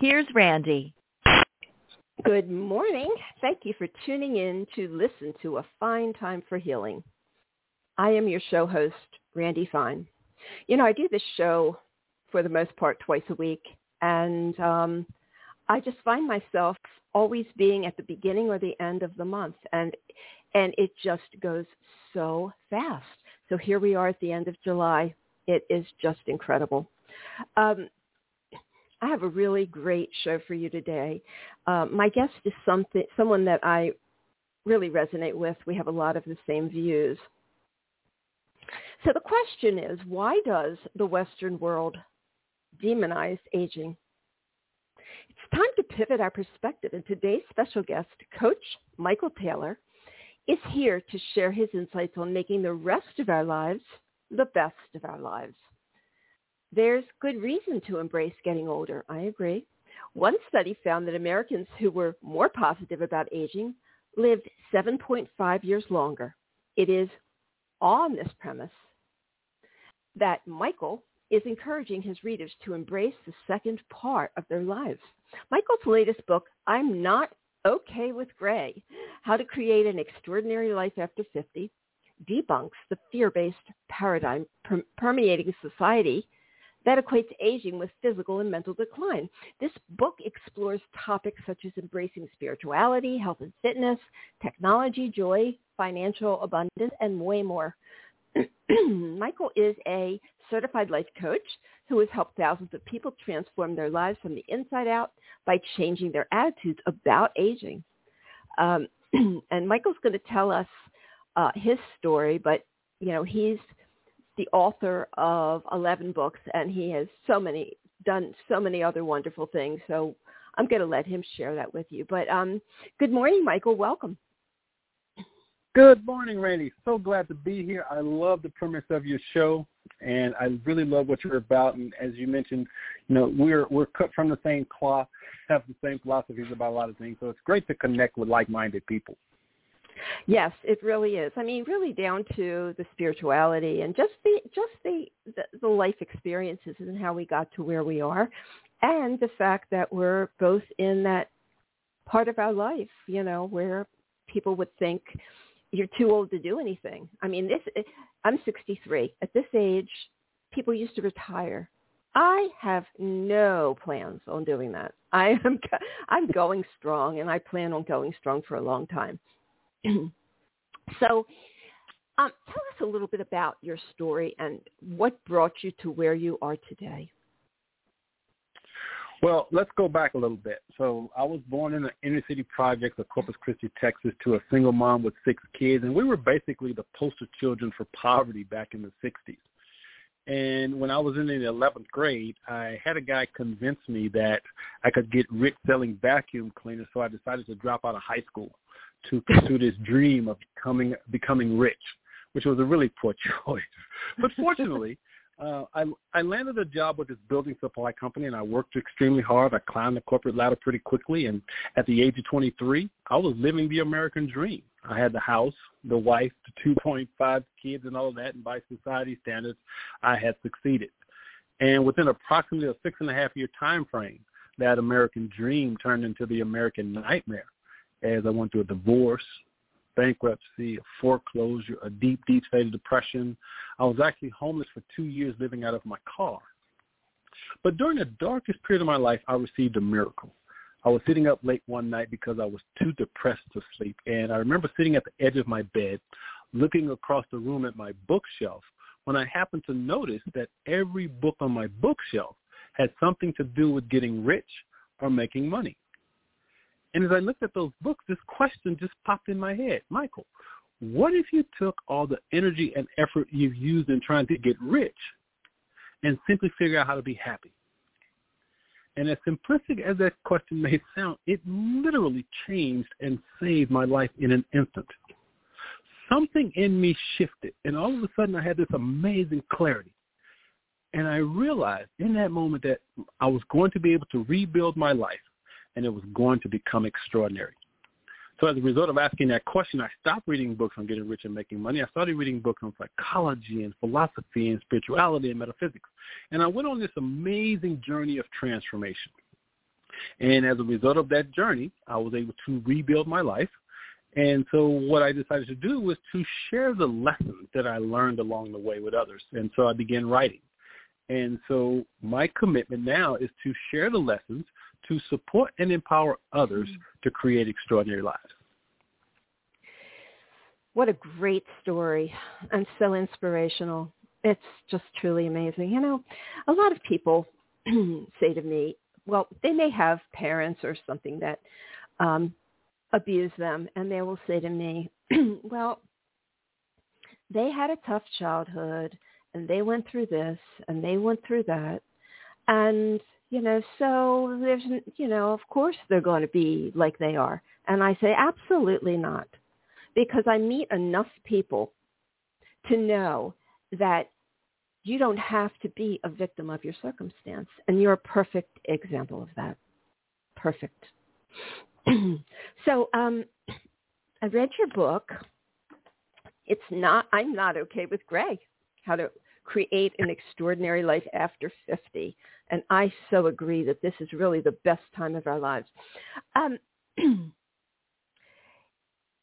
here's Randy. Good morning. Thank you for tuning in to listen to A Fine Time for Healing. I am your show host, Randy Fine. You know, I do this show for the most part twice a week, and um, I just find myself always being at the beginning or the end of the month, and and it just goes so fast. So here we are at the end of July. It is just incredible. Um, I have a really great show for you today. Uh, my guest is something, someone that I really resonate with. We have a lot of the same views. So the question is, why does the Western world demonize aging? It's time to pivot our perspective, and today's special guest, Coach Michael Taylor, is here to share his insights on making the rest of our lives the best of our lives. There's good reason to embrace getting older. I agree. One study found that Americans who were more positive about aging lived 7.5 years longer. It is on this premise that Michael is encouraging his readers to embrace the second part of their lives. Michael's latest book, I'm Not Okay with Gray, How to Create an Extraordinary Life After 50, debunks the fear-based paradigm permeating society that equates aging with physical and mental decline. This book explores topics such as embracing spirituality, health and fitness, technology, joy, financial abundance, and way more. Michael is a certified life coach who has helped thousands of people transform their lives from the inside out by changing their attitudes about aging. Um, and Michael's going to tell us uh, his story, but you know he's the author of 11 books, and he has so many done so many other wonderful things. So I'm going to let him share that with you. But um, good morning, Michael. Welcome. Good morning, Randy. So glad to be here. I love the premise of your show, and I really love what you're about. And as you mentioned, you know, we're we're cut from the same cloth, have the same philosophies about a lot of things. So it's great to connect with like-minded people. Yes, it really is. I mean, really down to the spirituality and just the just the, the the life experiences and how we got to where we are, and the fact that we're both in that part of our life, you know, where people would think you're too old to do anything. I mean, this I'm 63. At this age, people used to retire. I have no plans on doing that. I am I'm going strong and I plan on going strong for a long time. so um, tell us a little bit about your story and what brought you to where you are today. Well, let's go back a little bit. So I was born in the inner city projects of Corpus Christi, Texas, to a single mom with six kids, and we were basically the poster children for poverty back in the 60s. And when I was in the 11th grade, I had a guy convince me that I could get rich selling vacuum cleaners, so I decided to drop out of high school to pursue this dream of becoming becoming rich, which was a really poor choice. But fortunately, uh, I I landed a job with this building supply company, and I worked extremely hard. I climbed the corporate ladder pretty quickly, and at the age of 23, I was living the American dream. I had the house, the wife, the 2.5 kids, and all of that, and by society standards, I had succeeded. And within approximately a six and a half year time frame, that American dream turned into the American nightmare as I went through a divorce, bankruptcy, a foreclosure, a deep, deep state of depression. I was actually homeless for two years living out of my car. But during the darkest period of my life, I received a miracle. I was sitting up late one night because I was too depressed to sleep. And I remember sitting at the edge of my bed, looking across the room at my bookshelf, when I happened to notice that every book on my bookshelf had something to do with getting rich or making money. And as I looked at those books, this question just popped in my head. Michael, what if you took all the energy and effort you've used in trying to get rich and simply figure out how to be happy? And as simplistic as that question may sound, it literally changed and saved my life in an instant. Something in me shifted, and all of a sudden I had this amazing clarity. And I realized in that moment that I was going to be able to rebuild my life, and it was going to become extraordinary. So as a result of asking that question, I stopped reading books on getting rich and making money. I started reading books on psychology and philosophy and spirituality and metaphysics. And I went on this amazing journey of transformation. And as a result of that journey, I was able to rebuild my life. And so what I decided to do was to share the lessons that I learned along the way with others. And so I began writing. And so my commitment now is to share the lessons to support and empower others mm-hmm. to create extraordinary lives. What a great story and so inspirational. It's just truly amazing. You know, a lot of people say to me, well, they may have parents or something that um, abuse them, and they will say to me, well, they had a tough childhood, and they went through this, and they went through that, and you know, so there's, you know, of course they're going to be like they are. And I say, absolutely not. Because I meet enough people to know that you don't have to be a victim of your circumstance. And you're a perfect example of that. Perfect. so um, I read your book. It's not, I'm not okay with Gray, how to create an extraordinary life after 50. And I so agree that this is really the best time of our lives. Um,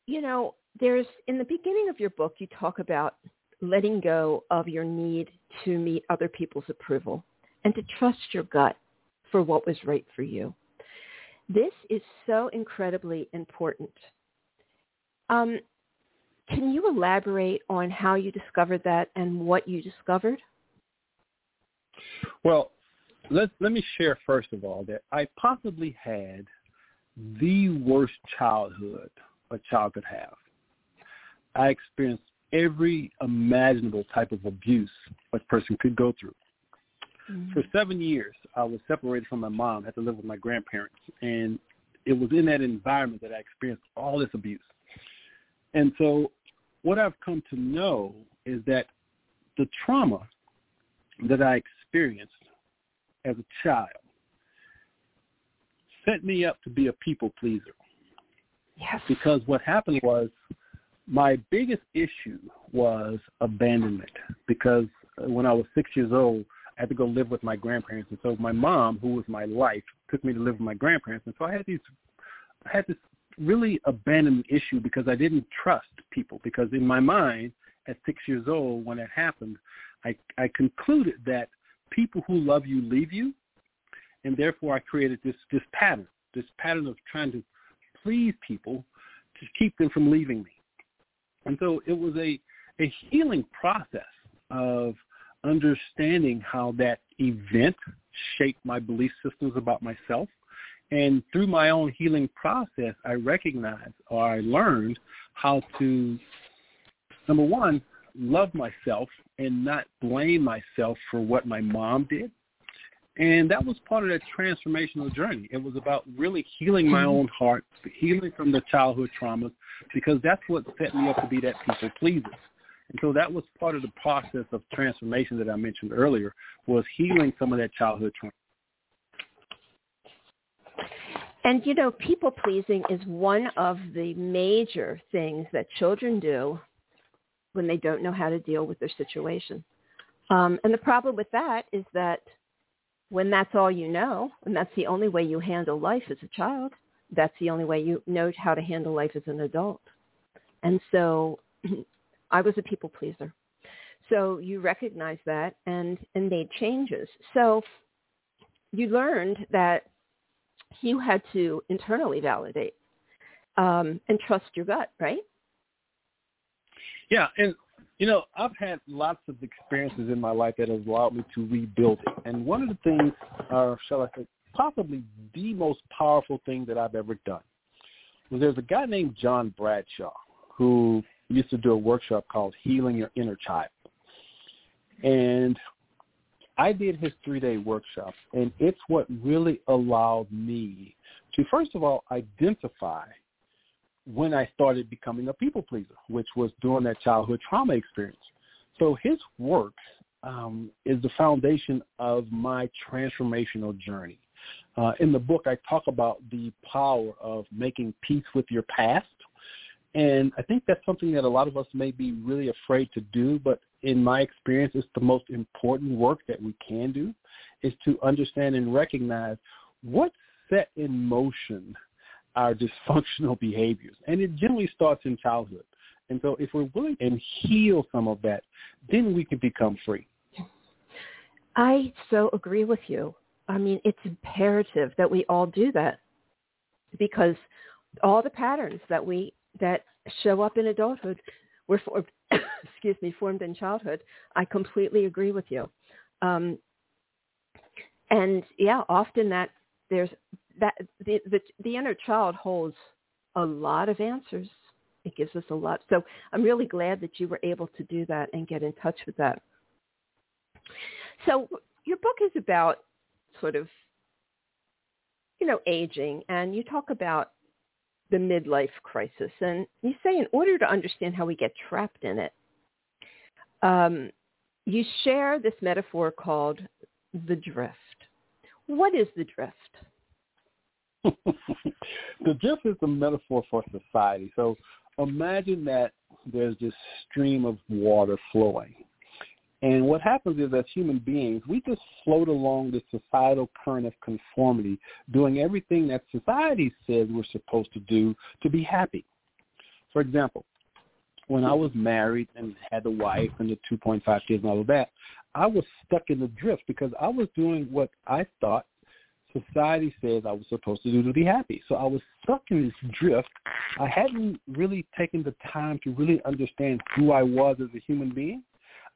you know, there's in the beginning of your book, you talk about letting go of your need to meet other people's approval and to trust your gut for what was right for you. This is so incredibly important. Um, can you elaborate on how you discovered that and what you discovered? Well, let let me share first of all that I possibly had the worst childhood a child could have. I experienced every imaginable type of abuse a person could go through. Mm-hmm. For seven years, I was separated from my mom, had to live with my grandparents, and it was in that environment that I experienced all this abuse. And so what I've come to know is that the trauma that I experienced as a child set me up to be a people pleaser. Yes. Because what happened was my biggest issue was abandonment because when I was six years old, I had to go live with my grandparents. And so my mom, who was my life, took me to live with my grandparents. And so I had these, I had this really abandonment issue because I didn't trust people because in my mind at six years old when it happened, I, I concluded that people who love you leave you, and therefore I created this this pattern, this pattern of trying to please people to keep them from leaving me. And so it was a a healing process of understanding how that event shaped my belief systems about myself. And through my own healing process, I recognized or I learned how to, number one, love myself and not blame myself for what my mom did. And that was part of that transformational journey. It was about really healing my mm-hmm. own heart, healing from the childhood traumas, because that's what set me up to be that people pleaser. And so that was part of the process of transformation that I mentioned earlier, was healing some of that childhood trauma. And you know, people pleasing is one of the major things that children do when they don't know how to deal with their situation. Um, and the problem with that is that when that's all you know, and that's the only way you handle life as a child, that's the only way you know how to handle life as an adult. And so I was a people pleaser. So you recognize that and, and made changes. So you learned that you had to internally validate um, and trust your gut, right? Yeah, and you know, I've had lots of experiences in my life that have allowed me to rebuild it. And one of the things, or uh, shall I say, possibly the most powerful thing that I've ever done was there's a guy named John Bradshaw who used to do a workshop called Healing Your Inner Child. And I did his three-day workshop, and it's what really allowed me to, first of all, identify when I started becoming a people pleaser, which was during that childhood trauma experience. So his work um, is the foundation of my transformational journey. Uh, in the book, I talk about the power of making peace with your past. And I think that's something that a lot of us may be really afraid to do, but in my experience, it's the most important work that we can do is to understand and recognize what set in motion our dysfunctional behaviors. And it generally starts in childhood. And so if we're willing and heal some of that, then we can become free. I so agree with you. I mean, it's imperative that we all do that because all the patterns that we that show up in adulthood were formed, excuse me, formed in childhood. I completely agree with you. Um, and yeah, often that there's that the, the the inner child holds a lot of answers. It gives us a lot. So I'm really glad that you were able to do that and get in touch with that. So your book is about sort of you know aging and you talk about the midlife crisis and you say in order to understand how we get trapped in it um, you share this metaphor called the drift what is the drift the drift is a metaphor for society. So imagine that there's this stream of water flowing. And what happens is as human beings, we just float along the societal current of conformity, doing everything that society says we're supposed to do to be happy. For example, when I was married and had a wife and the 2.5 kids and all of that, I was stuck in the drift because I was doing what I thought society says I was supposed to do to be happy. So I was stuck in this drift. I hadn't really taken the time to really understand who I was as a human being.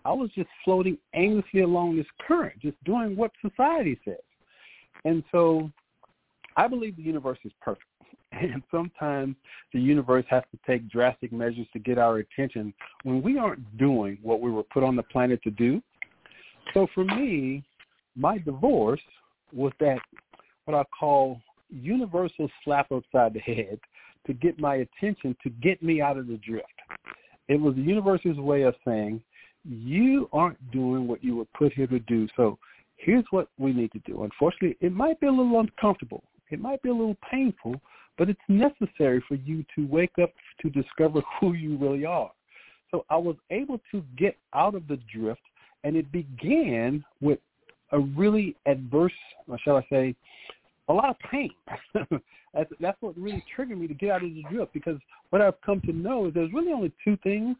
I was just floating aimlessly along this current, just doing what society says. And so I believe the universe is perfect. And sometimes the universe has to take drastic measures to get our attention when we aren't doing what we were put on the planet to do. So for me, my divorce was that what I call universal slap upside the head to get my attention to get me out of the drift. It was the universe's way of saying, you aren't doing what you were put here to do. So here's what we need to do. Unfortunately, it might be a little uncomfortable. It might be a little painful, but it's necessary for you to wake up to discover who you really are. So I was able to get out of the drift, and it began with a really adverse, or shall I say, a lot of pain. that's, that's what really triggered me to get out of the drift because what I've come to know is there's really only two things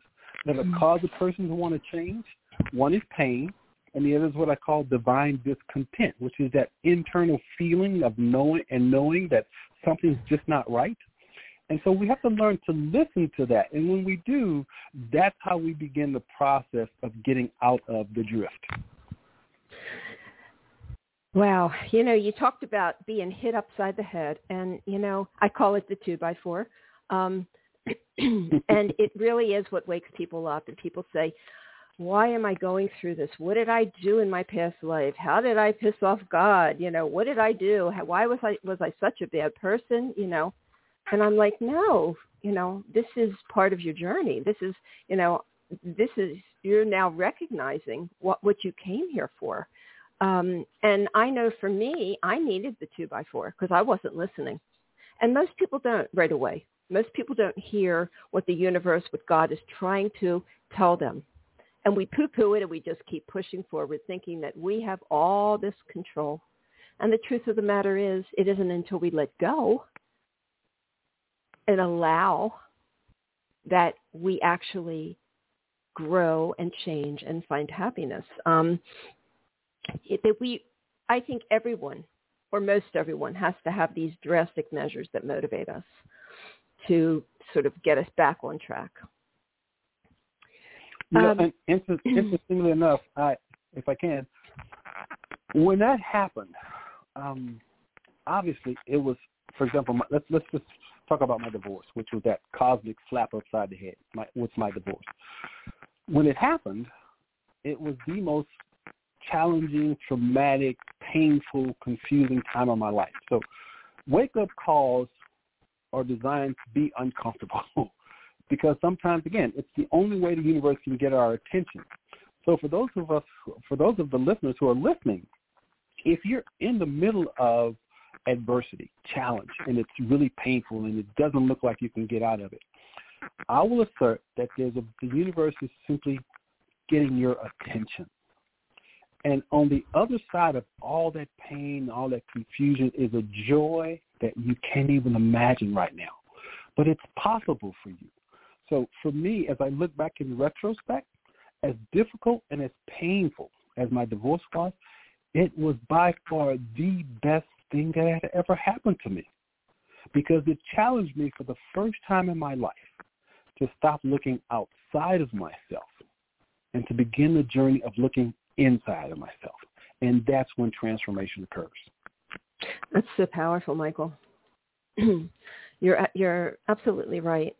that have caused a person to want to change. One is pain, and the other is what I call divine discontent, which is that internal feeling of knowing and knowing that something's just not right. And so we have to learn to listen to that. And when we do, that's how we begin the process of getting out of the drift. Wow. You know, you talked about being hit upside the head and, you know, I call it the two by four. Um, and it really is what wakes people up and people say, why am I going through this? What did I do in my past life? How did I piss off God? You know, what did I do? Why was I was I such a bad person? You know, and I'm like, no, you know, this is part of your journey. This is, you know, this is you're now recognizing what what you came here for. Um, and I know for me, I needed the two by four because I wasn't listening. And most people don't right away. Most people don't hear what the universe, what God is trying to tell them. And we poo-poo it and we just keep pushing forward thinking that we have all this control. And the truth of the matter is it isn't until we let go and allow that we actually grow and change and find happiness. Um, that we, I think everyone, or most everyone, has to have these drastic measures that motivate us to sort of get us back on track. You know, um, interestingly enough, I, if I can, when that happened, um, obviously it was, for example, my, let's let's just talk about my divorce, which was that cosmic slap upside the head. My, what's my divorce? When it happened, it was the most challenging, traumatic, painful, confusing time of my life. So wake up calls are designed to be uncomfortable because sometimes, again, it's the only way the universe can get our attention. So for those of us, for those of the listeners who are listening, if you're in the middle of adversity, challenge, and it's really painful and it doesn't look like you can get out of it, I will assert that there's a, the universe is simply getting your attention. And on the other side of all that pain, all that confusion is a joy that you can't even imagine right now. But it's possible for you. So for me, as I look back in retrospect, as difficult and as painful as my divorce was, it was by far the best thing that had ever happened to me because it challenged me for the first time in my life to stop looking outside of myself and to begin the journey of looking inside of myself. And that's when transformation occurs. That's so powerful, Michael. you're you're absolutely right.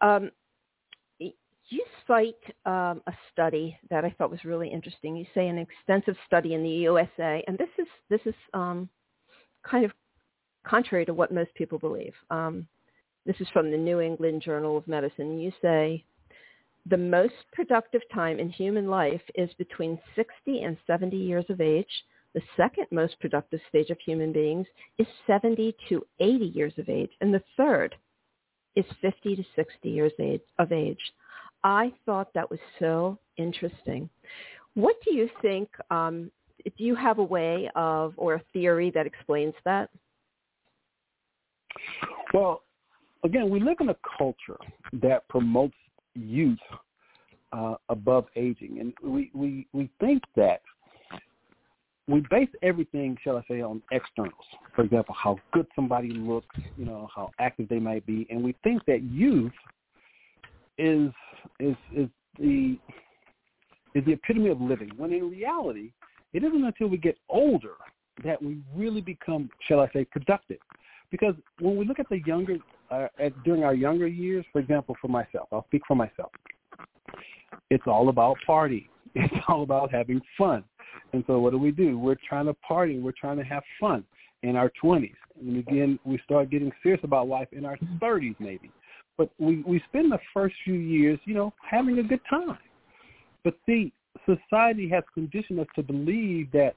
Um, you cite um, a study that I thought was really interesting. You say an extensive study in the USA, and this is this is um, kind of contrary to what most people believe. Um, this is from the New England Journal of Medicine. You say the most productive time in human life is between 60 and 70 years of age. The second most productive stage of human beings is 70 to 80 years of age. And the third is 50 to 60 years of age. I thought that was so interesting. What do you think? Um, do you have a way of or a theory that explains that? Well, again, we live in a culture that promotes youth uh, above aging, and we, we we think that we base everything, shall I say, on externals. For example, how good somebody looks, you know, how active they might be, and we think that youth is is is the is the epitome of living. When in reality, it isn't until we get older that we really become, shall I say, productive. Because when we look at the younger uh, at, during our younger years, for example, for myself, I'll speak for myself. It's all about party. It's all about having fun. And so what do we do? We're trying to party. We're trying to have fun in our 20s. And again, we start getting serious about life in our 30s maybe. But we, we spend the first few years, you know, having a good time. But see, society has conditioned us to believe that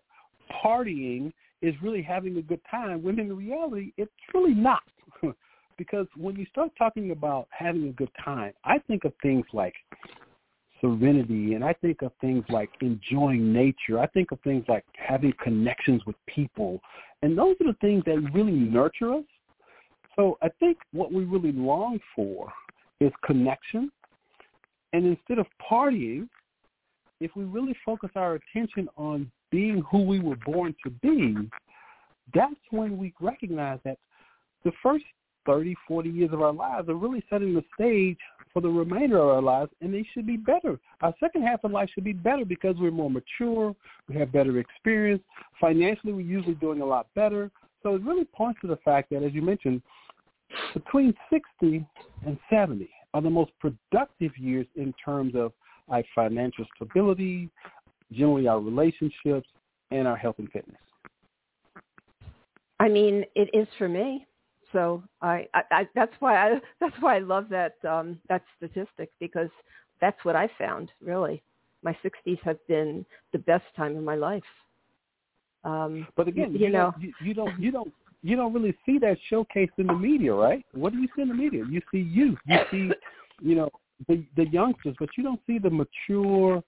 partying is really having a good time when in reality it's really not. because when you start talking about having a good time, I think of things like serenity and I think of things like enjoying nature. I think of things like having connections with people. And those are the things that really nurture us. So I think what we really long for is connection. And instead of partying, if we really focus our attention on being who we were born to be, that's when we recognize that the first 30, 40 years of our lives are really setting the stage for the remainder of our lives, and they should be better. Our second half of life should be better because we're more mature, we have better experience. Financially, we're usually doing a lot better. So it really points to the fact that, as you mentioned, between 60 and 70 are the most productive years in terms of our financial stability, generally our relationships, and our health and fitness. I mean, it is for me. So I, I, I that's why I that's why I love that um, that statistic because that's what I found really. My 60s have been the best time in my life. Um, but again, you, you know, don't, you, you don't you don't you don't really see that showcased in the media, right? What do you see in the media? You see youth, you see, you know, the the youngsters, but you don't see the mature.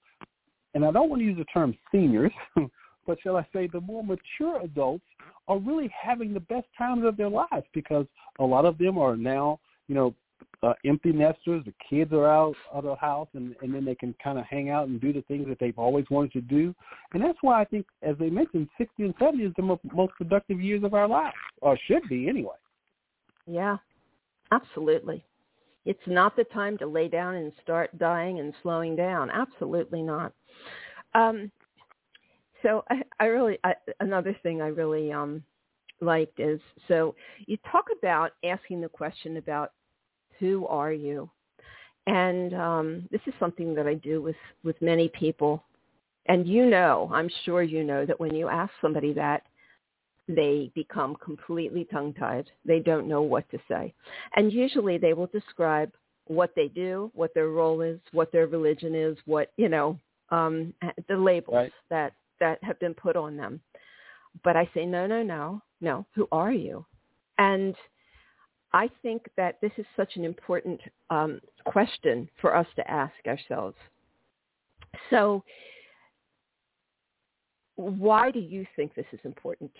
And I don't want to use the term seniors, but shall I say the more mature adults are really having the best times of their lives because a lot of them are now, you know, uh, empty nesters. The kids are out of the house, and and then they can kind of hang out and do the things that they've always wanted to do. And that's why I think, as they mentioned, 60 and 70 is the mo- most productive years of our lives, or should be anyway. Yeah, absolutely. It's not the time to lay down and start dying and slowing down. Absolutely not. Um, so I, I really I, another thing I really um liked is so you talk about asking the question about who are you, and um, this is something that I do with with many people, And you know, I'm sure you know that when you ask somebody that, they become completely tongue-tied. They don't know what to say. And usually they will describe what they do, what their role is, what their religion is, what, you know, um, the labels right. that, that have been put on them. But I say, no, no, no, no. Who are you? And I think that this is such an important um, question for us to ask ourselves. So why do you think this is important?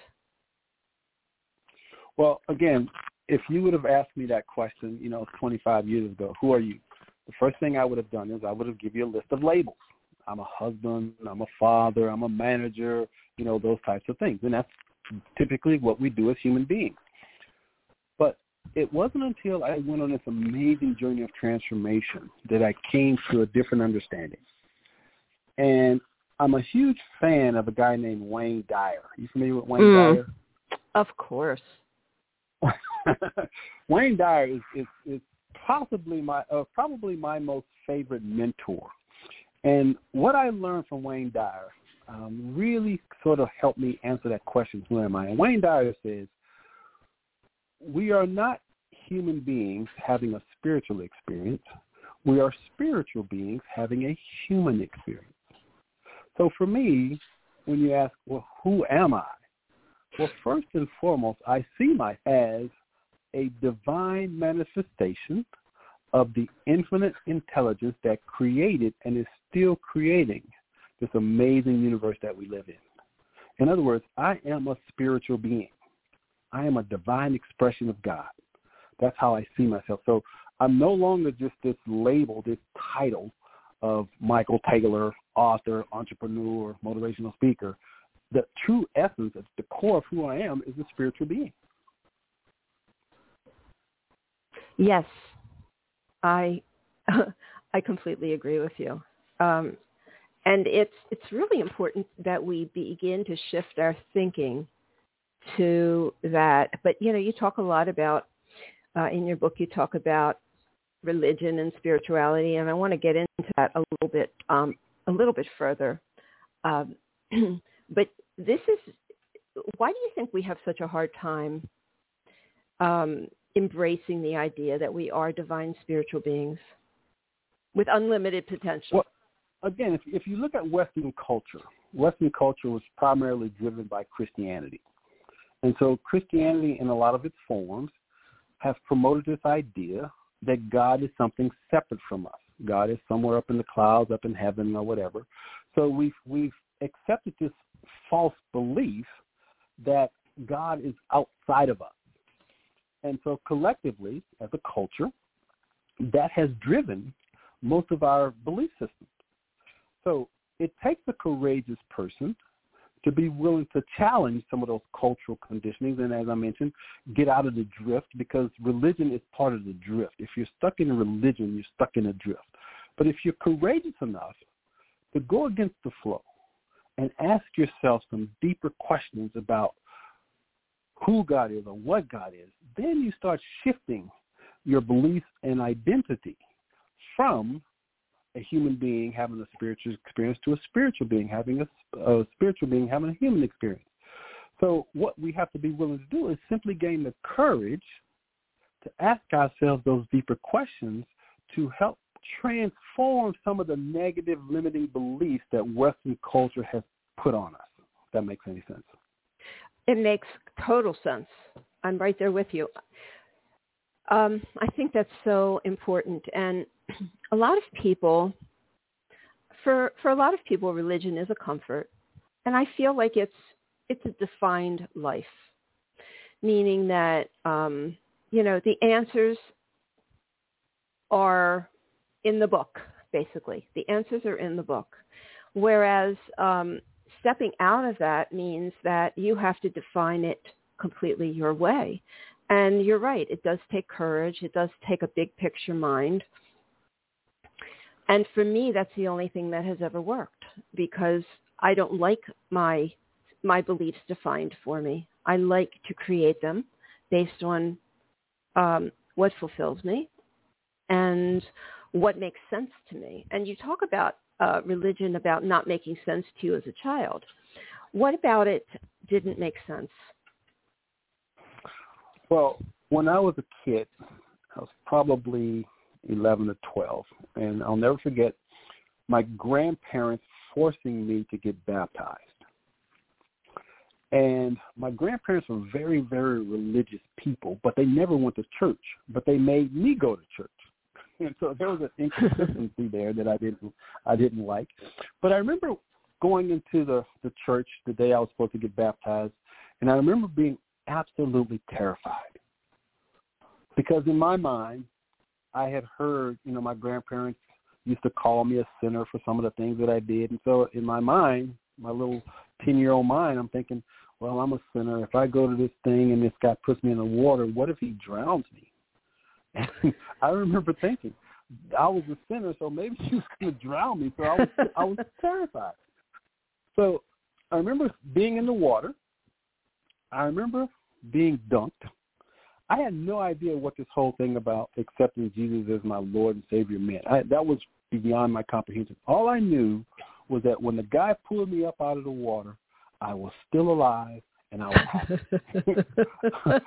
Well, again, if you would have asked me that question, you know, 25 years ago, who are you? The first thing I would have done is I would have given you a list of labels. I'm a husband, I'm a father, I'm a manager, you know, those types of things. And that's typically what we do as human beings. But it wasn't until I went on this amazing journey of transformation that I came to a different understanding. And I'm a huge fan of a guy named Wayne Dyer. You familiar with Wayne mm. Dyer? Of course. Wayne Dyer is, is, is possibly my uh, probably my most favorite mentor. And what I learned from Wayne Dyer um, really sort of helped me answer that question, who am I? And Wayne Dyer says, we are not human beings having a spiritual experience. We are spiritual beings having a human experience. So for me, when you ask, well, who am I? Well, first and foremost, I see my as a divine manifestation of the infinite intelligence that created and is still creating this amazing universe that we live in. In other words, I am a spiritual being. I am a divine expression of God. That's how I see myself. So I'm no longer just this label, this title of Michael Taylor, author, entrepreneur, motivational speaker the true essence, at the core of who I am, is a spiritual being. Yes, I I completely agree with you. Um, and it's it's really important that we begin to shift our thinking to that. But you know, you talk a lot about uh, in your book. You talk about religion and spirituality, and I want to get into that a little bit um, a little bit further. Um, but this is why do you think we have such a hard time um, embracing the idea that we are divine spiritual beings with unlimited potential? Well, again, if, if you look at Western culture, Western culture was primarily driven by Christianity. And so Christianity in a lot of its forms has promoted this idea that God is something separate from us. God is somewhere up in the clouds, up in heaven or whatever. So we've we've accepted this false belief that God is outside of us. And so collectively, as a culture, that has driven most of our belief systems. So it takes a courageous person to be willing to challenge some of those cultural conditionings and as I mentioned, get out of the drift because religion is part of the drift. If you're stuck in religion, you're stuck in a drift. But if you're courageous enough to go against the flow, and ask yourself some deeper questions about who God is or what God is, then you start shifting your beliefs and identity from a human being having a spiritual experience to a spiritual being having a, a spiritual being having a human experience. So what we have to be willing to do is simply gain the courage to ask ourselves those deeper questions to help transform some of the negative limiting beliefs that Western culture has put on us. If that makes any sense. It makes total sense. I'm right there with you. Um, I think that's so important. And a lot of people, for for a lot of people, religion is a comfort, and I feel like it's it's a defined life, meaning that um, you know the answers are in the book, basically. The answers are in the book. Whereas um, stepping out of that means that you have to define it completely your way. And you're right, it does take courage. It does take a big picture mind. And for me, that's the only thing that has ever worked because I don't like my my beliefs defined for me. I like to create them based on um, what fulfills me and what makes sense to me. And you talk about uh, religion about not making sense to you as a child. What about it didn't make sense? Well, when I was a kid, I was probably 11 or 12, and I'll never forget my grandparents forcing me to get baptized. And my grandparents were very, very religious people, but they never went to church. But they made me go to church. And so there was an inconsistency there that I didn't I didn't like. But I remember going into the, the church the day I was supposed to get baptized, and I remember being absolutely terrified. Because in my mind, I had heard, you know, my grandparents used to call me a sinner for some of the things that I did. And so in my mind, my little 10-year-old mind, I'm thinking, well, I'm a sinner. If I go to this thing and this guy puts me in the water, what if he drowns me? And I remember thinking, I was a sinner, so maybe she was going to drown me. So I was, I was terrified. So I remember being in the water. I remember being dunked. I had no idea what this whole thing about accepting Jesus as my Lord and Savior meant. I, that was beyond my comprehension. All I knew was that when the guy pulled me up out of the water, I was still alive and I was happy. oh,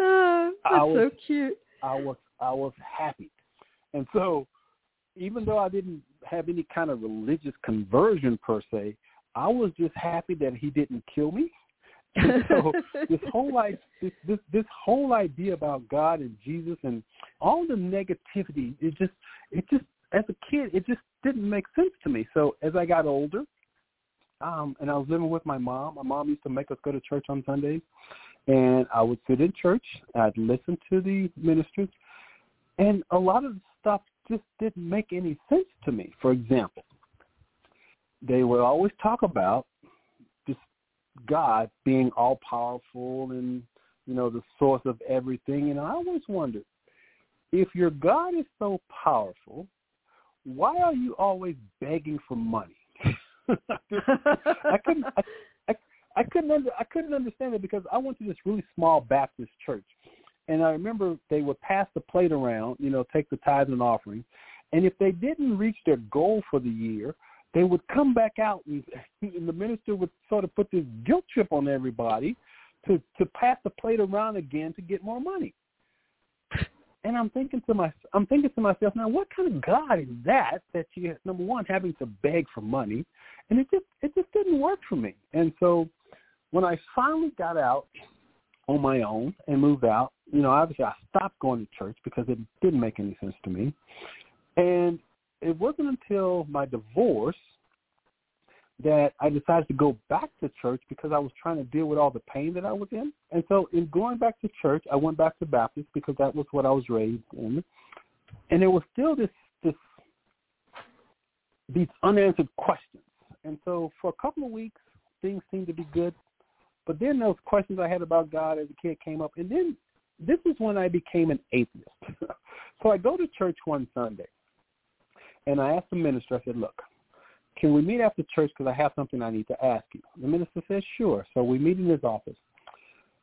that's I was, so cute. I was I was happy, and so even though I didn't have any kind of religious conversion per se, I was just happy that he didn't kill me. So this whole like this, this this whole idea about God and Jesus and all the negativity, it just it just as a kid it just didn't make sense to me. So as I got older, um, and I was living with my mom. My mom used to make us go to church on Sundays, and I would sit in church. I'd listen to the ministers, and a lot of the stuff just didn't make any sense to me. For example, they would always talk about God being all powerful and you know the source of everything, and I always wondered if your God is so powerful, why are you always begging for money? I couldn't. I, I, I couldn't. Under, I couldn't understand it because I went to this really small Baptist church, and I remember they would pass the plate around, you know, take the tithes and offering, and if they didn't reach their goal for the year, they would come back out, and, and the minister would sort of put this guilt trip on everybody to to pass the plate around again to get more money. And I'm thinking to my, I'm thinking to myself now, what kind of God is that? That you number one having to beg for money, and it just it just didn't work for me. And so when I finally got out on my own and moved out, you know, obviously I stopped going to church because it didn't make any sense to me. And it wasn't until my divorce that I decided to go back to church because I was trying to deal with all the pain that I was in. And so in going back to church, I went back to Baptist because that was what I was raised in. And there was still this this these unanswered questions. And so for a couple of weeks things seemed to be good. But then those questions I had about God as a kid came up and then this is when I became an atheist. so I go to church one Sunday and I asked the minister, I said, Look, can we meet after church because I have something I need to ask you? The minister says, sure. So we meet in his office.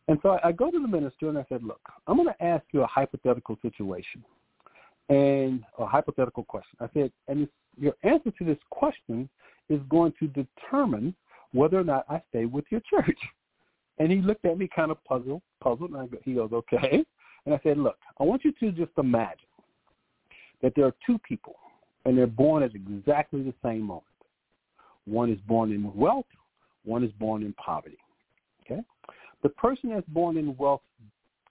And so I, go to the minister and I said, look, I'm going to ask you a hypothetical situation and a hypothetical question. I said, and your answer to this question is going to determine whether or not I stay with your church. And he looked at me kind of puzzled, puzzled, and I go, he goes, okay. And I said, look, I want you to just imagine that there are two people, and they're born at exactly the same moment. One is born in wealth, one is born in poverty. Okay? The person that's born in wealth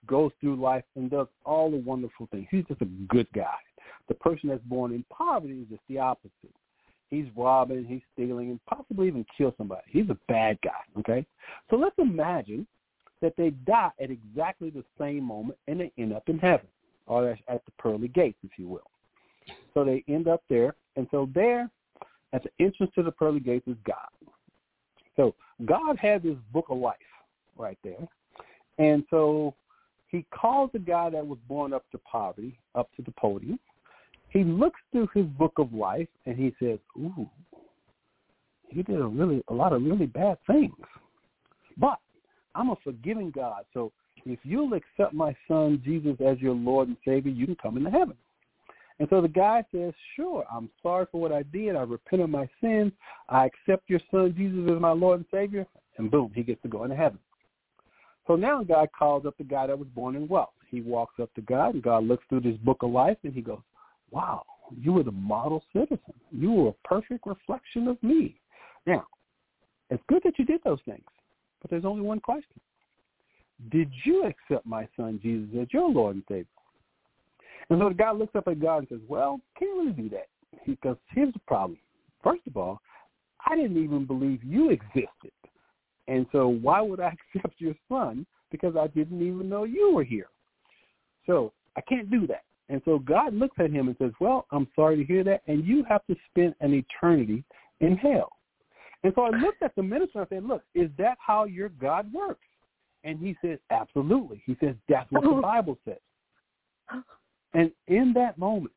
goes through life and does all the wonderful things. He's just a good guy. The person that's born in poverty is just the opposite. He's robbing, he's stealing, and possibly even kill somebody. He's a bad guy. Okay? So let's imagine that they die at exactly the same moment and they end up in heaven, or at the pearly gates, if you will. So they end up there, and so there at the entrance to the pearly gates is God. So God had this book of life right there. And so he calls the guy that was born up to poverty up to the podium. He looks through his book of life and he says, Ooh, he did a really a lot of really bad things. But I'm a forgiving God. So if you'll accept my son Jesus as your Lord and Savior, you can come into heaven. And so the guy says, sure, I'm sorry for what I did. I repent of my sins. I accept your son Jesus as my Lord and Savior. And boom, he gets to go into heaven. So now God calls up the guy that was born in wealth. He walks up to God, and God looks through this book of life, and he goes, wow, you were the model citizen. You were a perfect reflection of me. Now, it's good that you did those things, but there's only one question. Did you accept my son Jesus as your Lord and Savior? And so the guy looks up at God and says, well, can't really do that. Because here's the problem. First of all, I didn't even believe you existed. And so why would I accept your son? Because I didn't even know you were here. So I can't do that. And so God looks at him and says, well, I'm sorry to hear that. And you have to spend an eternity in hell. And so I looked at the minister and I said, look, is that how your God works? And he says, absolutely. He says, that's what the Bible says. And in that moment,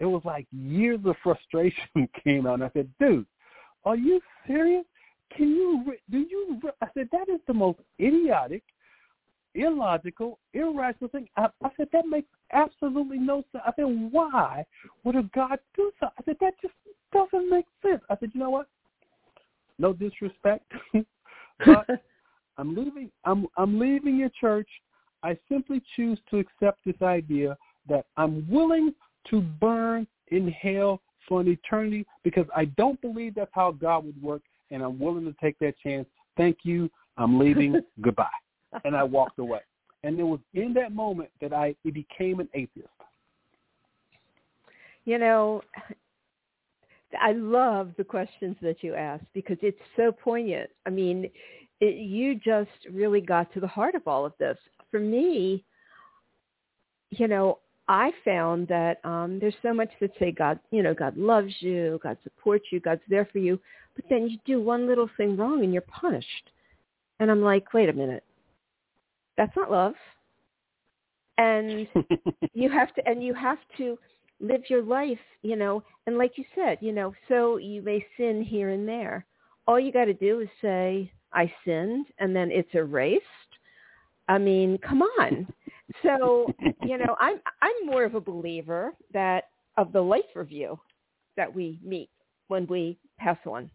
it was like years of frustration came out. And I said, dude, are you serious? Can you, do you, I said, that is the most idiotic, illogical, irrational thing. I, I said, that makes absolutely no sense. I said, why would a God do so? I said, that just doesn't make sense. I said, you know what? No disrespect, but I'm leaving. I'm I'm leaving your church. I simply choose to accept this idea that I'm willing to burn in hell for an eternity because I don't believe that's how God would work, and I'm willing to take that chance. Thank you. I'm leaving. Goodbye. And I walked away. And it was in that moment that I became an atheist. You know, I love the questions that you ask because it's so poignant. I mean, it, you just really got to the heart of all of this. For me, you know, I found that um, there's so much that say God, you know, God loves you, God supports you, God's there for you, but then you do one little thing wrong and you're punished. And I'm like, wait a minute, that's not love. And you have to, and you have to live your life, you know, and like you said, you know, so you may sin here and there. All you got to do is say, I sinned, and then it's erased. I mean, come on. So, you know, I'm I'm more of a believer that of the life review that we meet when we pass on,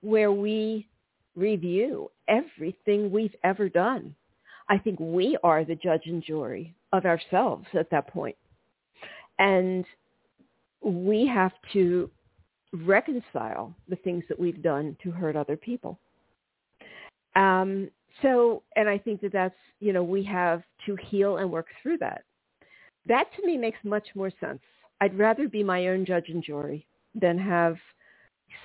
where we review everything we've ever done. I think we are the judge and jury of ourselves at that point. And we have to reconcile the things that we've done to hurt other people. Um, so, and I think that that's, you know, we have to heal and work through that. That to me makes much more sense. I'd rather be my own judge and jury than have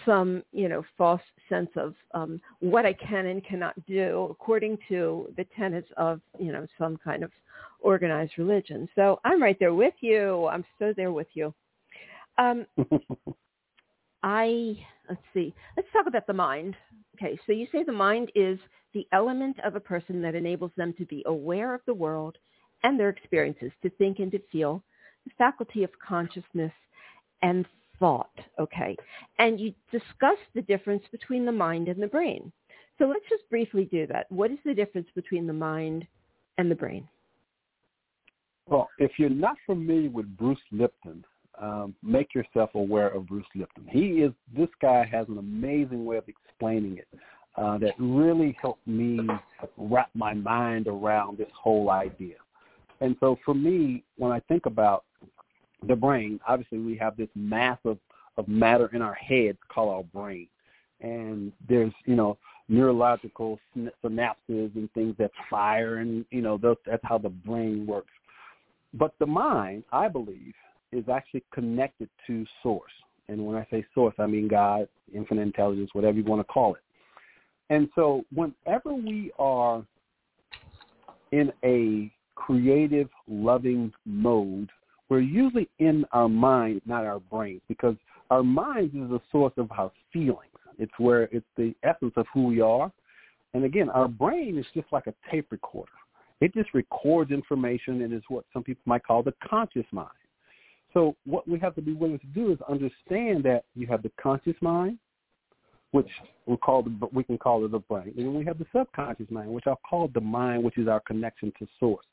some, you know, false sense of um, what I can and cannot do according to the tenets of, you know, some kind of organized religion. So I'm right there with you. I'm so there with you. Um, I let's see. Let's talk about the mind. Okay, so you say the mind is the element of a person that enables them to be aware of the world and their experiences, to think and to feel, the faculty of consciousness and thought. Okay, and you discuss the difference between the mind and the brain. So let's just briefly do that. What is the difference between the mind and the brain? Well, if you're not familiar with Bruce Lipton, um, make yourself aware of Bruce Lipton. He is this guy has an amazing way of explaining it uh, that really helped me wrap my mind around this whole idea. And so for me, when I think about the brain, obviously we have this mass of, of matter in our heads called our brain. And there's, you know, neurological synapses and things that fire and, you know, that's how the brain works. But the mind, I believe, is actually connected to source. And when I say source, I mean God, infinite intelligence, whatever you want to call it. And so whenever we are in a creative, loving mode, we're usually in our mind, not our brains, because our minds is the source of our feelings. It's where it's the essence of who we are. And again, our brain is just like a tape recorder. It just records information and is what some people might call the conscious mind. So what we have to be willing to do is understand that you have the conscious mind, which we call the, we can call it the brain, and we have the subconscious mind, which I'll call the mind, which is our connection to source.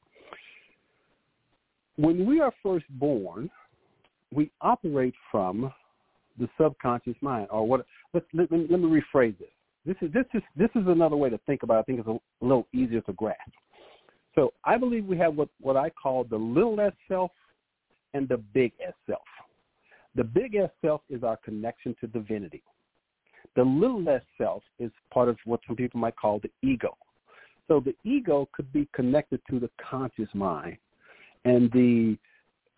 When we are first born, we operate from the subconscious mind, or what? Let, let, let me rephrase this. This is this is this is another way to think about. It. I think it's a, little easier to grasp. So I believe we have what what I call the little s self and the big S self. The big S self is our connection to divinity. The little s self is part of what some people might call the ego. So the ego could be connected to the conscious mind, and the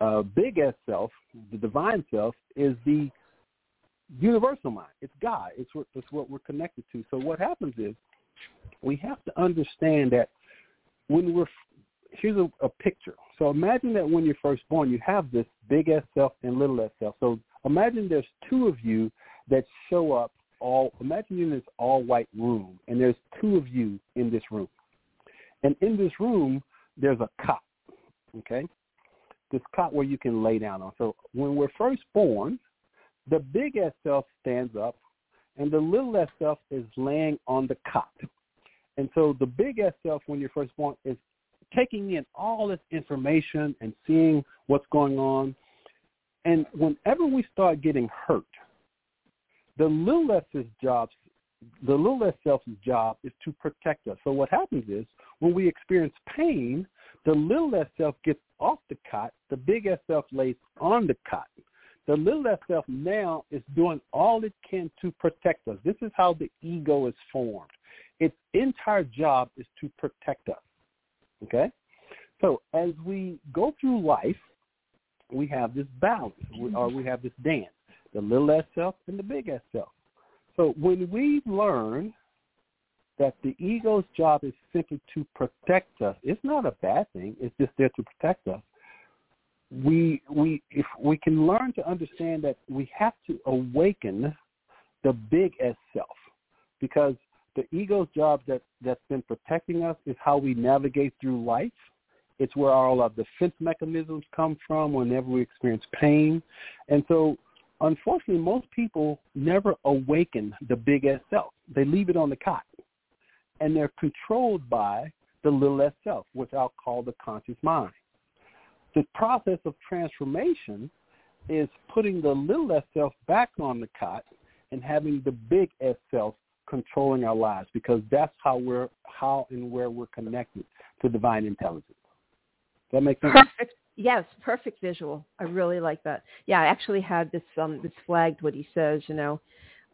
uh, big S self, the divine self, is the universal mind. It's God. It's what, it's what we're connected to. So what happens is we have to understand that when we're here's a, a picture. So imagine that when you're first born, you have this big S self and little S self. So imagine there's two of you that show up all. Imagine you're in this all white room, and there's two of you in this room. And in this room, there's a cot. Okay, this cot where you can lay down on. So when we're first born, the big S self stands up, and the little S self is laying on the cot. And so the big S self, when you're first born, is taking in all this information and seeing what's going on. And whenever we start getting hurt, the little S's job, the little S self's job is to protect us. So what happens is when we experience pain, the little S self gets off the cot, the big S self lays on the cot. The little S self now is doing all it can to protect us. This is how the ego is formed. Its entire job is to protect us. Okay? So as we go through life, we have this balance, or we have this dance, the little s self and the big S self. So when we learn that the ego's job is simply to protect us, it's not a bad thing. It's just there to protect us. We we if we can learn to understand that we have to awaken the big S self because the ego's job that, that's been protecting us is how we navigate through life. It's where all our defense mechanisms come from whenever we experience pain. And so, unfortunately, most people never awaken the big S self. They leave it on the cot. And they're controlled by the little S self, which I'll call the conscious mind. The process of transformation is putting the little S self back on the cot and having the big S self controlling our lives because that's how we're how and where we're connected to divine intelligence. Does that make sense? Perfect. Yes, perfect visual. I really like that. Yeah, I actually had this um this flagged what he says, you know.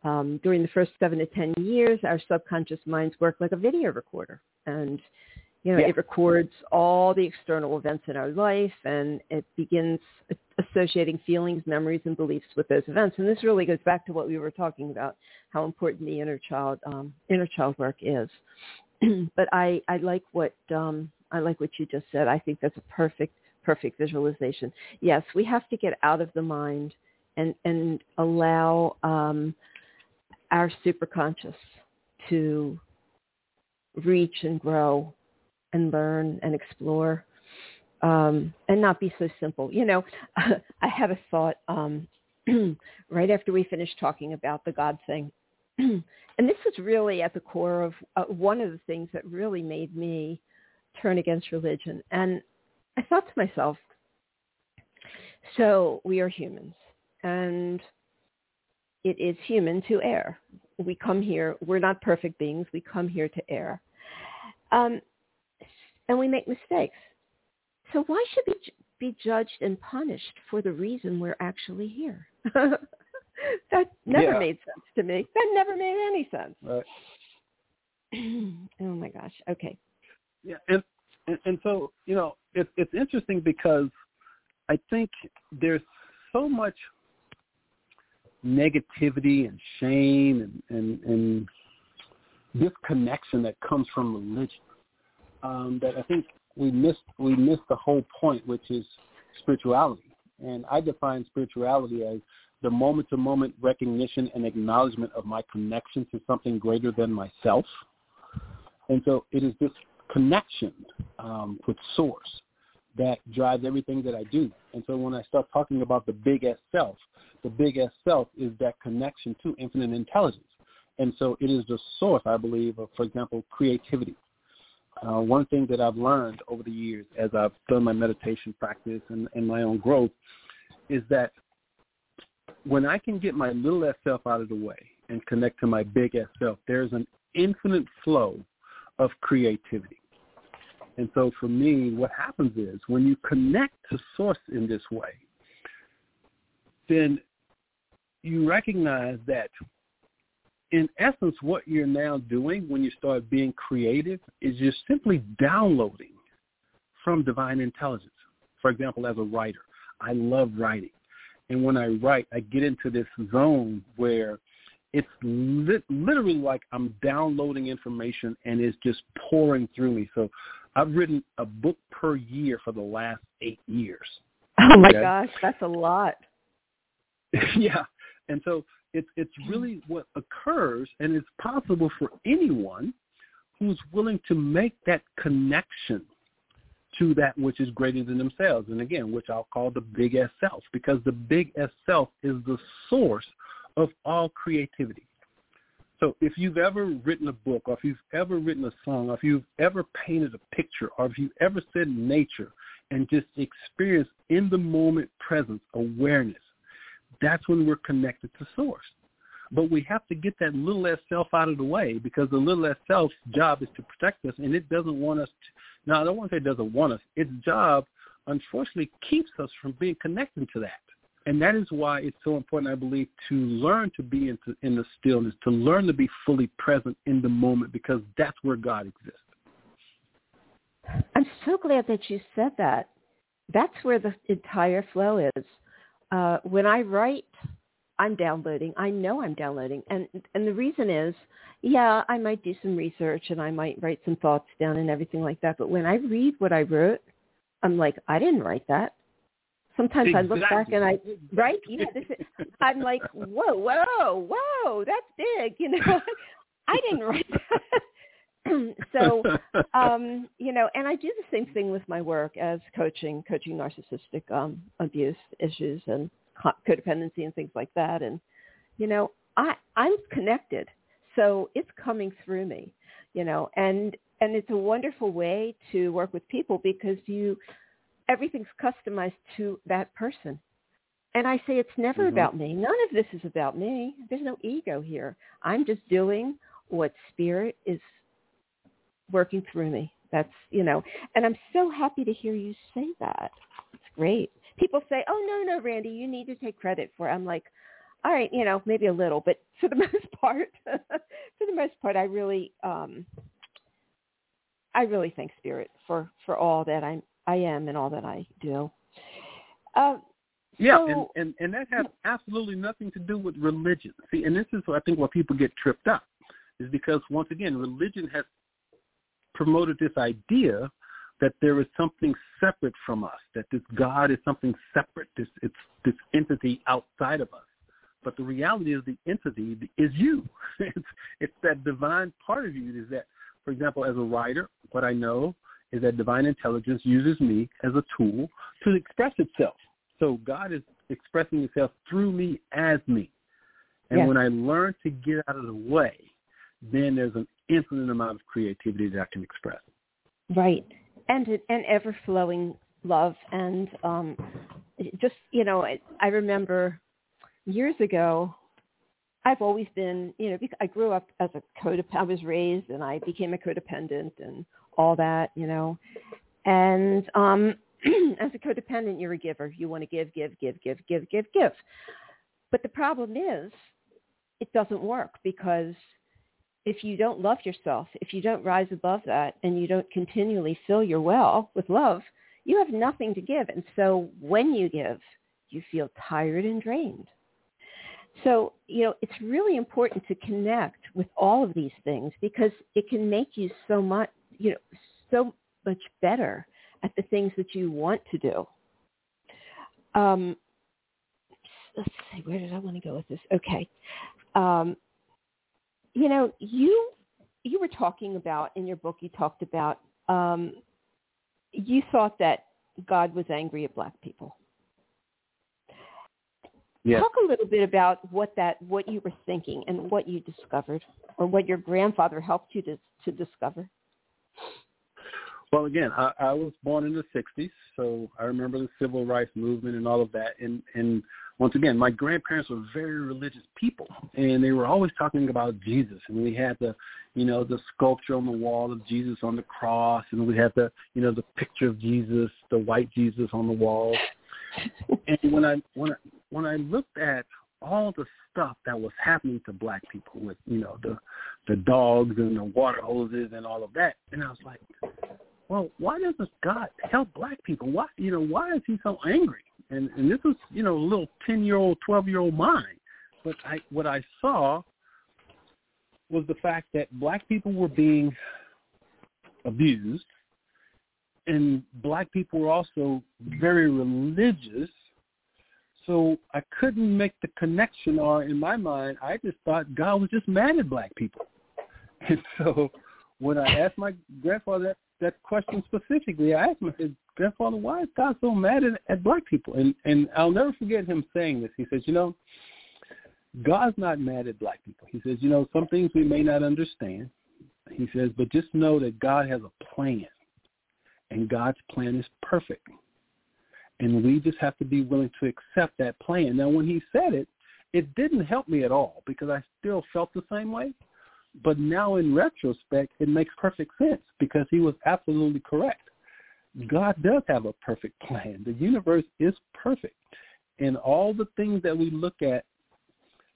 Um, during the first seven to ten years, our subconscious minds work like a video recorder. And you know, yeah. it records all the external events in our life and it begins associating feelings, memories, and beliefs with those events. And this really goes back to what we were talking about, how important the inner child um, inner child work is. but I, I like what um, I like what you just said. I think that's a perfect perfect visualization. Yes, we have to get out of the mind and and allow um, our superconscious to reach and grow and learn and explore um, and not be so simple. You know, I had a thought um, right after we finished talking about the God thing. and this was really at the core of uh, one of the things that really made me turn against religion. And I thought to myself, so we are humans and it is human to err. We come here, we're not perfect beings, we come here to err. Um, and we make mistakes. So why should we be judged and punished for the reason we're actually here? that never yeah. made sense to me. That never made any sense. Right. oh my gosh. Okay. Yeah, and, and and so you know it's it's interesting because I think there's so much negativity and shame and and, and disconnection that comes from religion um, that I think we missed we missed the whole point, which is spirituality. And I define spirituality as the moment-to-moment recognition and acknowledgement of my connection to something greater than myself. And so it is this connection um, with Source that drives everything that I do. And so when I start talking about the big S self, the big S self is that connection to infinite intelligence. And so it is the source, I believe, of, for example, creativity. Uh, one thing that I've learned over the years as I've done my meditation practice and, and my own growth is that when I can get my little s self out of the way and connect to my big S self, there's an infinite flow of creativity. And so for me, what happens is when you connect to source in this way, then you recognize that in essence, what you're now doing when you start being creative is you're simply downloading from divine intelligence. For example, as a writer, I love writing. And when I write, I get into this zone where it's li- literally like I'm downloading information and it's just pouring through me. So I've written a book per year for the last eight years. Oh my okay? gosh, that's a lot. yeah. And so it's it's hmm. really what occurs and it's possible for anyone who's willing to make that connection to that which is greater than themselves. And again, which I'll call the big S self, because the big S self is the source of all creativity. So if you've ever written a book, or if you've ever written a song, or if you've ever painted a picture, or if you've ever said nature and just experienced in the moment presence, awareness, that's when we're connected to source. But we have to get that little self out of the way because the little self's job is to protect us, and it doesn't want us. To, now, I don't want to say it doesn't want us. Its job, unfortunately, keeps us from being connected to that. And that is why it's so important, I believe, to learn to be in, in the stillness, to learn to be fully present in the moment, because that's where God exists. I'm so glad that you said that. That's where the entire flow is. Uh, when I write, I'm downloading. I know I'm downloading, and and the reason is, yeah, I might do some research and I might write some thoughts down and everything like that. But when I read what I wrote, I'm like, I didn't write that. Sometimes exactly. I look back and I right, yeah, this is, I'm like, whoa, whoa, whoa, that's big, you know. I didn't write that. so, um, you know, and I do the same thing with my work as coaching, coaching narcissistic um, abuse issues and codependency and things like that. And, you know, I, I'm connected. So it's coming through me, you know, and, and it's a wonderful way to work with people because you, everything's customized to that person. And I say it's never mm-hmm. about me. None of this is about me. There's no ego here. I'm just doing what spirit is working through me. That's, you know, and I'm so happy to hear you say that. It's great. People say, oh, no, no, Randi, you need to take credit for it. I'm like, all right, you know, maybe a little, but for the most part, for the most part, I really, um, I really thank Spirit for for all that I'm I am and all that I do. Uh, yeah, so, and, and, and that has absolutely nothing to do with religion. See, and this is I think why people get tripped up, is because once again, religion has promoted this idea that there is something separate from us, that this God is something separate, this it's this entity outside of us. But the reality is the entity is you. it's, it's that divine part of you. Is that, for example, as a writer, what I know is that divine intelligence uses me as a tool to express itself. So God is expressing itself through me as me. And yes. when I learn to get out of the way, then there's an infinite amount of creativity that I can express. Right. And and ever flowing love and um just you know I, I remember years ago I've always been, you know, I grew up as a codependent. I was raised and I became a codependent and all that, you know. And um, as a codependent, you're a giver. You want to give, give, give, give, give, give, give. But the problem is it doesn't work because if you don't love yourself, if you don't rise above that and you don't continually fill your well with love, you have nothing to give. And so when you give, you feel tired and drained. So, you know, it's really important to connect with all of these things because it can make you so much you know, so much better at the things that you want to do. Um, let's see, where did I want to go with this? Okay. Um, you know, you you were talking about in your book. You talked about um, you thought that God was angry at black people. Yes. Talk a little bit about what that what you were thinking and what you discovered, or what your grandfather helped you to to discover. Well, again, I, I was born in the '60s, so I remember the civil rights movement and all of that. And and once again, my grandparents were very religious people, and they were always talking about Jesus. And we had the, you know, the sculpture on the wall of Jesus on the cross, and we had the, you know, the picture of Jesus, the white Jesus on the wall. and when I when I when I looked at all the stuff that was happening to black people with, you know, the the dogs and the water hoses and all of that, and I was like, well, why doesn't God help black people? Why, you know, why is he so angry? And and this was, you know, a little ten year old, twelve year old mind. But I what I saw was the fact that black people were being abused and black people were also very religious so I couldn't make the connection or in my mind I just thought God was just mad at black people. And so when I asked my grandfather that, that question specifically, I asked said, Grandfather, why is God so mad at, at black people? And and I'll never forget him saying this. He says, you know, God's not mad at black people. He says, you know, some things we may not understand. He says, but just know that God has a plan, and God's plan is perfect. And we just have to be willing to accept that plan. Now, when he said it, it didn't help me at all because I still felt the same way. But now in retrospect, it makes perfect sense because he was absolutely correct. God does have a perfect plan. The universe is perfect. And all the things that we look at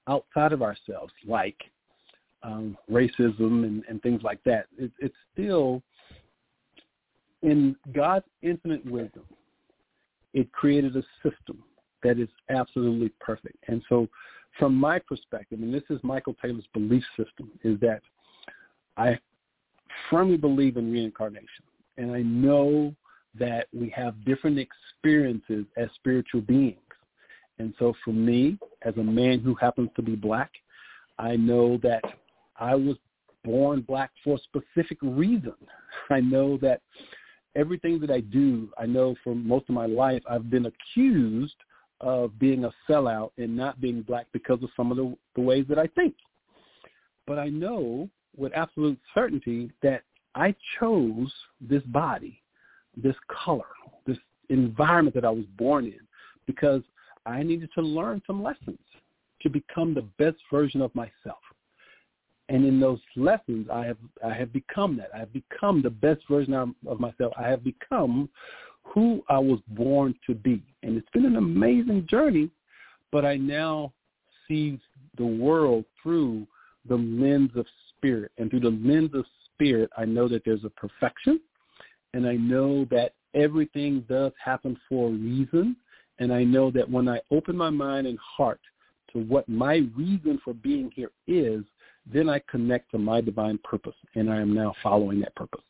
outside of ourselves, like um, racism and, and things like that, it, it's still in God's infinite wisdom. It created a system that is absolutely perfect. And so from my perspective, and this is Michael Taylor's belief system, is that I firmly believe in reincarnation. And I know that we have different experiences as spiritual beings. And so for me, as a man who happens to be black, I know that I was born black for a specific reason. I know that everything that I do, I know for most of my life, I've been accused of being a sellout and not being black because of some of the, the ways that I think. But I know with absolute certainty that I chose this body, this color, this environment that I was born in because I needed to learn some lessons to become the best version of myself. And in those lessons, I have I have become that. I have become the best version of, of myself. I have become who I was born to be. And it's been an amazing journey, but I now see the world through the lens of spirit. And through the lens of spirit, I know that there's a perfection. And I know that everything does happen for a reason. And I know that when I open my mind and heart to what my reason for being here is, then I connect to my divine purpose. And I am now following that purpose.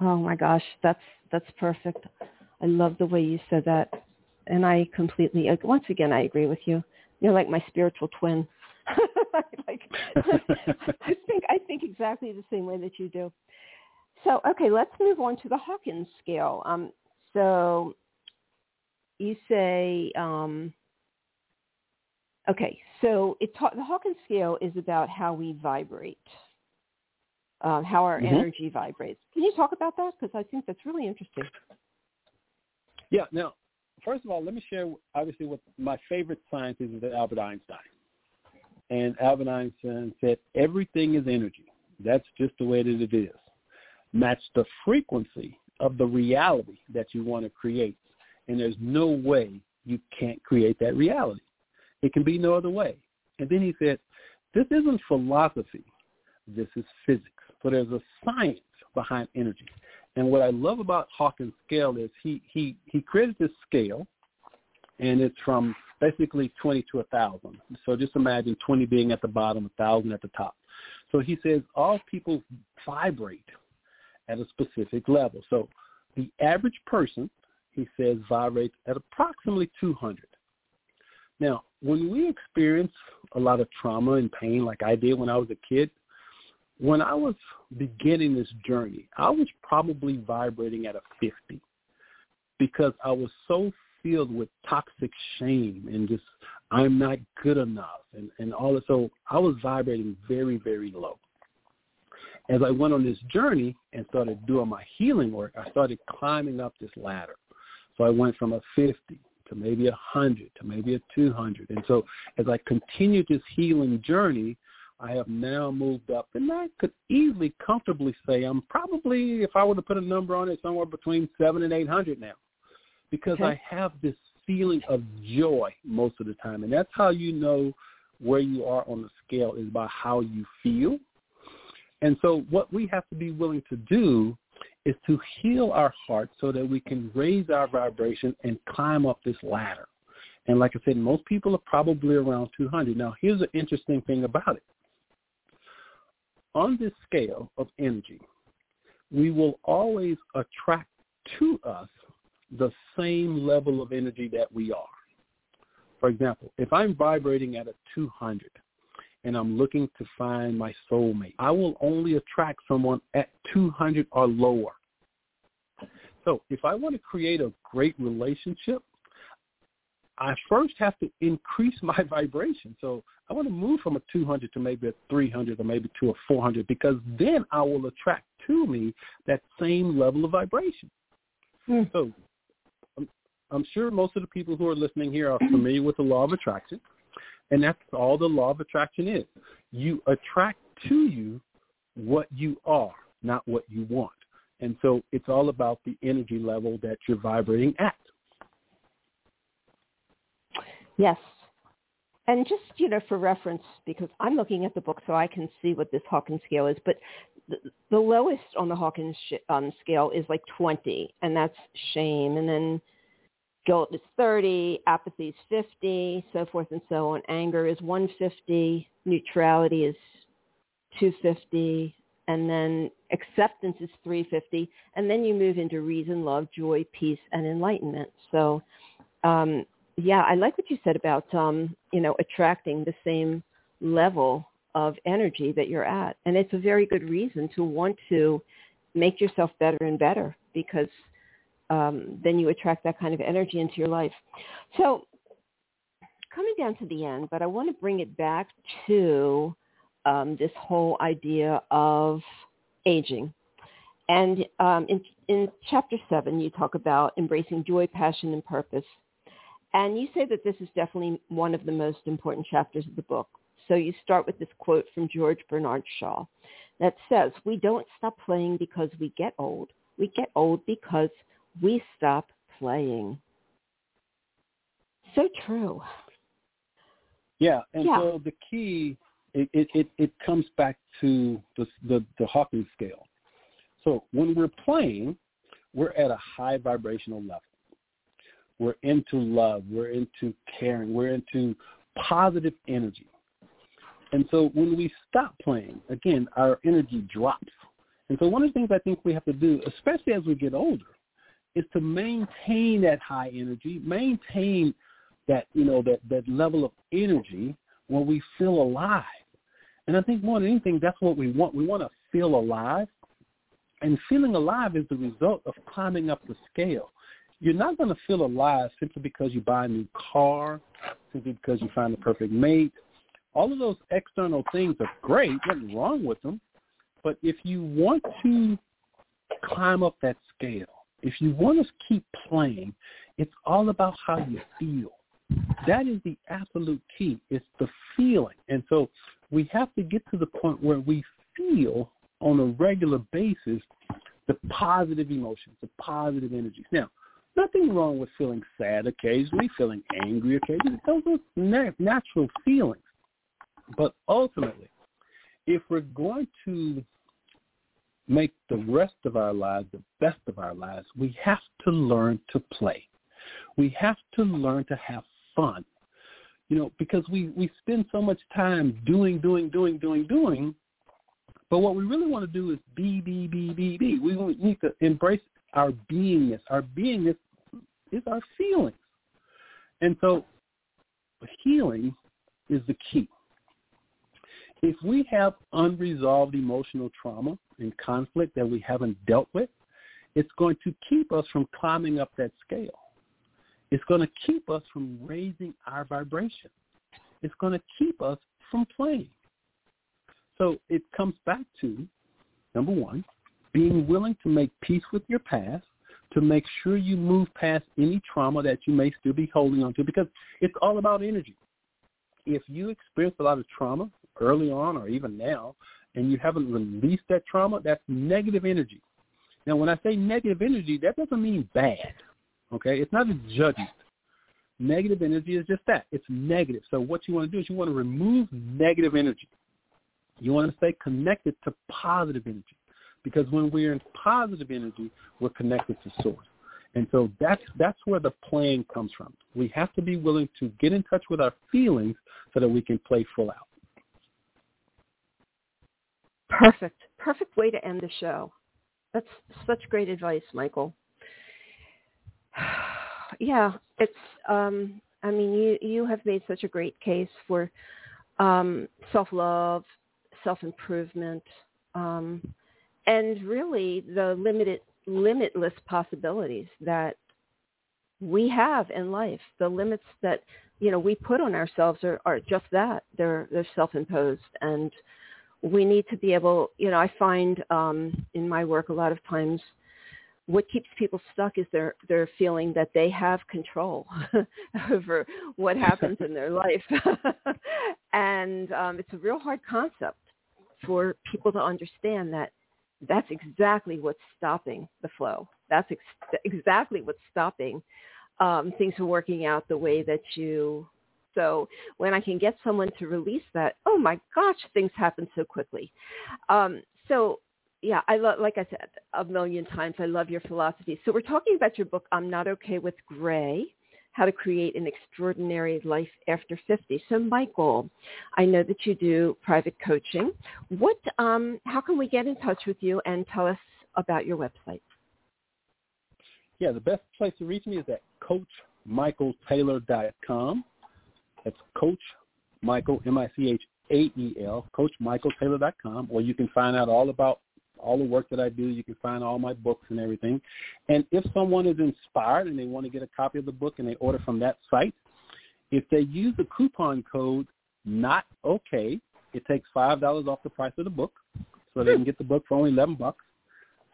Oh my gosh, that's that's perfect. I love the way you said that, and I completely once again I agree with you. You're like my spiritual twin. like, I think I think exactly the same way that you do. So okay, let's move on to the Hawkins scale. Um, so you say um, okay, so it ta- the Hawkins scale is about how we vibrate uh, how our mm-hmm. energy vibrates. Can you talk about that? Because I think that's really interesting. Yeah. Now, first of all, let me share obviously what my favorite scientist is Albert Einstein. And Albert Einstein said everything is energy. That's just the way that it is. Match the frequency of the reality that you want to create. And there's no way you can't create that reality. It can be no other way. And then he said, this isn't philosophy. This is physics. So there's a science behind energy. And what I love about Hawkins' scale is he, he, he created this scale, and it's from basically 20 to 1,000. So just imagine 20 being at the bottom, 1,000 at the top. So he says all people vibrate at a specific level. So the average person, he says, vibrates at approximately 200. Now, when we experience a lot of trauma and pain like I did when I was a kid, when I was beginning this journey, I was probably vibrating at a 50 because I was so filled with toxic shame and just I'm not good enough and, and all that. So I was vibrating very, very low. as I went on this journey and started doing my healing work, I started climbing up this ladder. So I went from a 50 to maybe a 100 to maybe a 200. And so as I continued this healing journey, I have now moved up, and I could easily, comfortably say I'm probably, if I were to put a number on it, somewhere between seven and 800 now, because okay. I have this feeling of joy most of the time, and that's how you know where you are on the scale is by how you feel. And so what we have to be willing to do is to heal our heart so that we can raise our vibration and climb up this ladder. And like I said, most people are probably around 200. Now, here's an interesting thing about it. On this scale of energy, we will always attract to us the same level of energy that we are. For example, if I'm vibrating at a 200 and I'm looking to find my soulmate, I will only attract someone at 200 or lower. So if I want to create a great relationship, I first have to increase my vibration. So I want to move from a 200 to maybe a 300 or maybe to a 400 because then I will attract to me that same level of vibration. Mm. So I'm sure most of the people who are listening here are familiar with the law of attraction, and that's all the law of attraction is. You attract to you what you are, not what you want. And so it's all about the energy level that you're vibrating at. Yes. And just, you know, for reference, because I'm looking at the book so I can see what this Hawkins scale is, but the, the lowest on the Hawkins sh- um, scale is like 20, and that's shame. And then Guilt is 30, apathy is 50, so forth and so on. Anger is 150, neutrality is 250, and then acceptance is 350, and then you move into reason, love, joy, peace, and enlightenment. So, um, yeah, I like what you said about, um, you know, attracting the same level of energy that you're at. And it's a very good reason to want to make yourself better and better because – um, then you attract that kind of energy into your life. So coming down to the end, but I want to bring it back to um, this whole idea of aging. And um, in, in chapter seven, you talk about embracing joy, passion, and purpose. And you say that this is definitely one of the most important chapters of the book. So you start with this quote from George Bernard Shaw that says, we don't stop playing because we get old. We get old because we stop playing. So true. Yeah, and yeah. so the key it, it, it, comes back to the, the the Hawkins scale. So when we're playing, we're at a high vibrational level. We're into love. We're into caring. We're into positive energy. And so when we stop playing, again, our energy drops. And so one of the things I think we have to do, especially as we get older, is to maintain that high energy, maintain that, you know, that, that level of energy when we feel alive. And I think more than anything, that's what we want. We want to feel alive. And feeling alive is the result of climbing up the scale. You're not going to feel alive simply because you buy a new car, simply because you find the perfect mate. All of those external things are great. Nothing wrong with them. But if you want to climb up that scale, if you want to keep playing, it's all about how you feel. That is the absolute key. It's the feeling. And so we have to get to the point where we feel on a regular basis the positive emotions, the positive energies. Now, nothing wrong with feeling sad occasionally, feeling angry occasionally. Those are natural feelings. But ultimately, if we're going to make the rest of our lives the best of our lives, we have to learn to play. We have to learn to have fun. You know, because we, we spend so much time doing, doing, doing, doing, doing, but what we really want to do is be, be, be, be, be. We need to embrace our beingness. Our beingness is our feelings. And so healing is the key. If we have unresolved emotional trauma, and conflict that we haven't dealt with, it's going to keep us from climbing up that scale. It's going to keep us from raising our vibration. It's going to keep us from playing. So it comes back to number one, being willing to make peace with your past, to make sure you move past any trauma that you may still be holding on to, because it's all about energy. If you experience a lot of trauma early on or even now, and you haven't released that trauma, that's negative energy. Now, when I say negative energy, that doesn't mean bad. Okay, it's not a judgment. Negative energy is just that. It's negative. So what you want to do is you want to remove negative energy. You want to stay connected to positive energy. Because when we're in positive energy, we're connected to source. And so that's that's where the playing comes from. We have to be willing to get in touch with our feelings so that we can play full out. Perfect. Perfect way to end the show. That's such great advice, Michael. yeah, it's um I mean you you have made such a great case for um self-love, self-improvement, um and really the limited limitless possibilities that we have in life. The limits that you know we put on ourselves are, are just that. They're they're self-imposed and we need to be able, you know, I find um, in my work a lot of times what keeps people stuck is their their feeling that they have control over what happens in their life, and um, it's a real hard concept for people to understand that that's exactly what's stopping the flow. That's ex- exactly what's stopping um, things from working out the way that you so when I can get someone to release that, oh my gosh, things happen so quickly. Um, so yeah, I love, like I said a million times, I love your philosophy. So we're talking about your book, I'm Not Okay with Gray, How to Create an Extraordinary Life After 50. So Michael, I know that you do private coaching. What, um, how can we get in touch with you and tell us about your website? Yeah, the best place to reach me is at coachmichaeltaylor.com. That's Coach Michael, M-I-C-H-A-E-L, CoachMichaelTaylor.com, or you can find out all about all the work that I do. You can find all my books and everything. And if someone is inspired and they want to get a copy of the book and they order from that site, if they use the coupon code not okay, it takes five dollars off the price of the book, so they can get the book for only eleven bucks.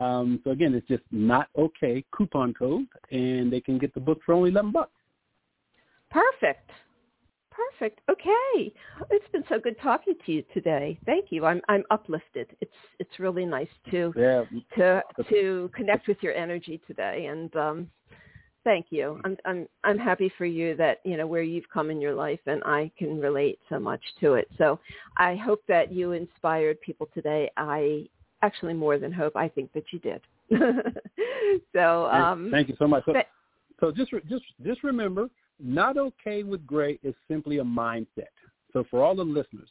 Um, so again, it's just not okay coupon code, and they can get the book for only eleven bucks. Perfect. Perfect. Okay. It's been so good talking to you today. Thank you. I'm I'm uplifted. It's it's really nice to yeah. to to connect with your energy today and um thank you. I'm I'm I'm happy for you that, you know, where you've come in your life and I can relate so much to it. So I hope that you inspired people today. I actually more than hope, I think that you did. so um thank you so much. So, so just just just remember not okay with gray is simply a mindset. So for all the listeners,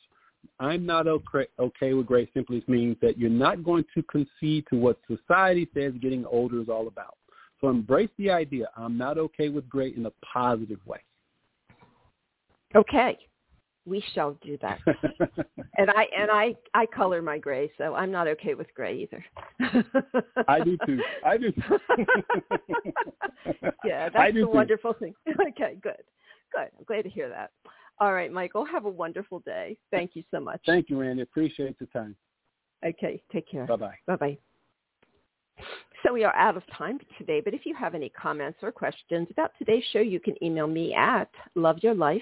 I'm not okay, with gray simply means that you're not going to concede to what society says getting older is all about. So embrace the idea. I'm not okay with gray in a positive way. Okay we shall do that. and I and I I color my gray, so I'm not okay with gray either. I do too. I do. Too. yeah, that's a wonderful thing. okay, good, good. I'm glad to hear that. All right, Michael, have a wonderful day. Thank you so much. Thank you, Randi. Appreciate the time. Okay, take care. Bye bye. Bye bye. So we are out of time today, but if you have any comments or questions about today's show, you can email me at loveyourlife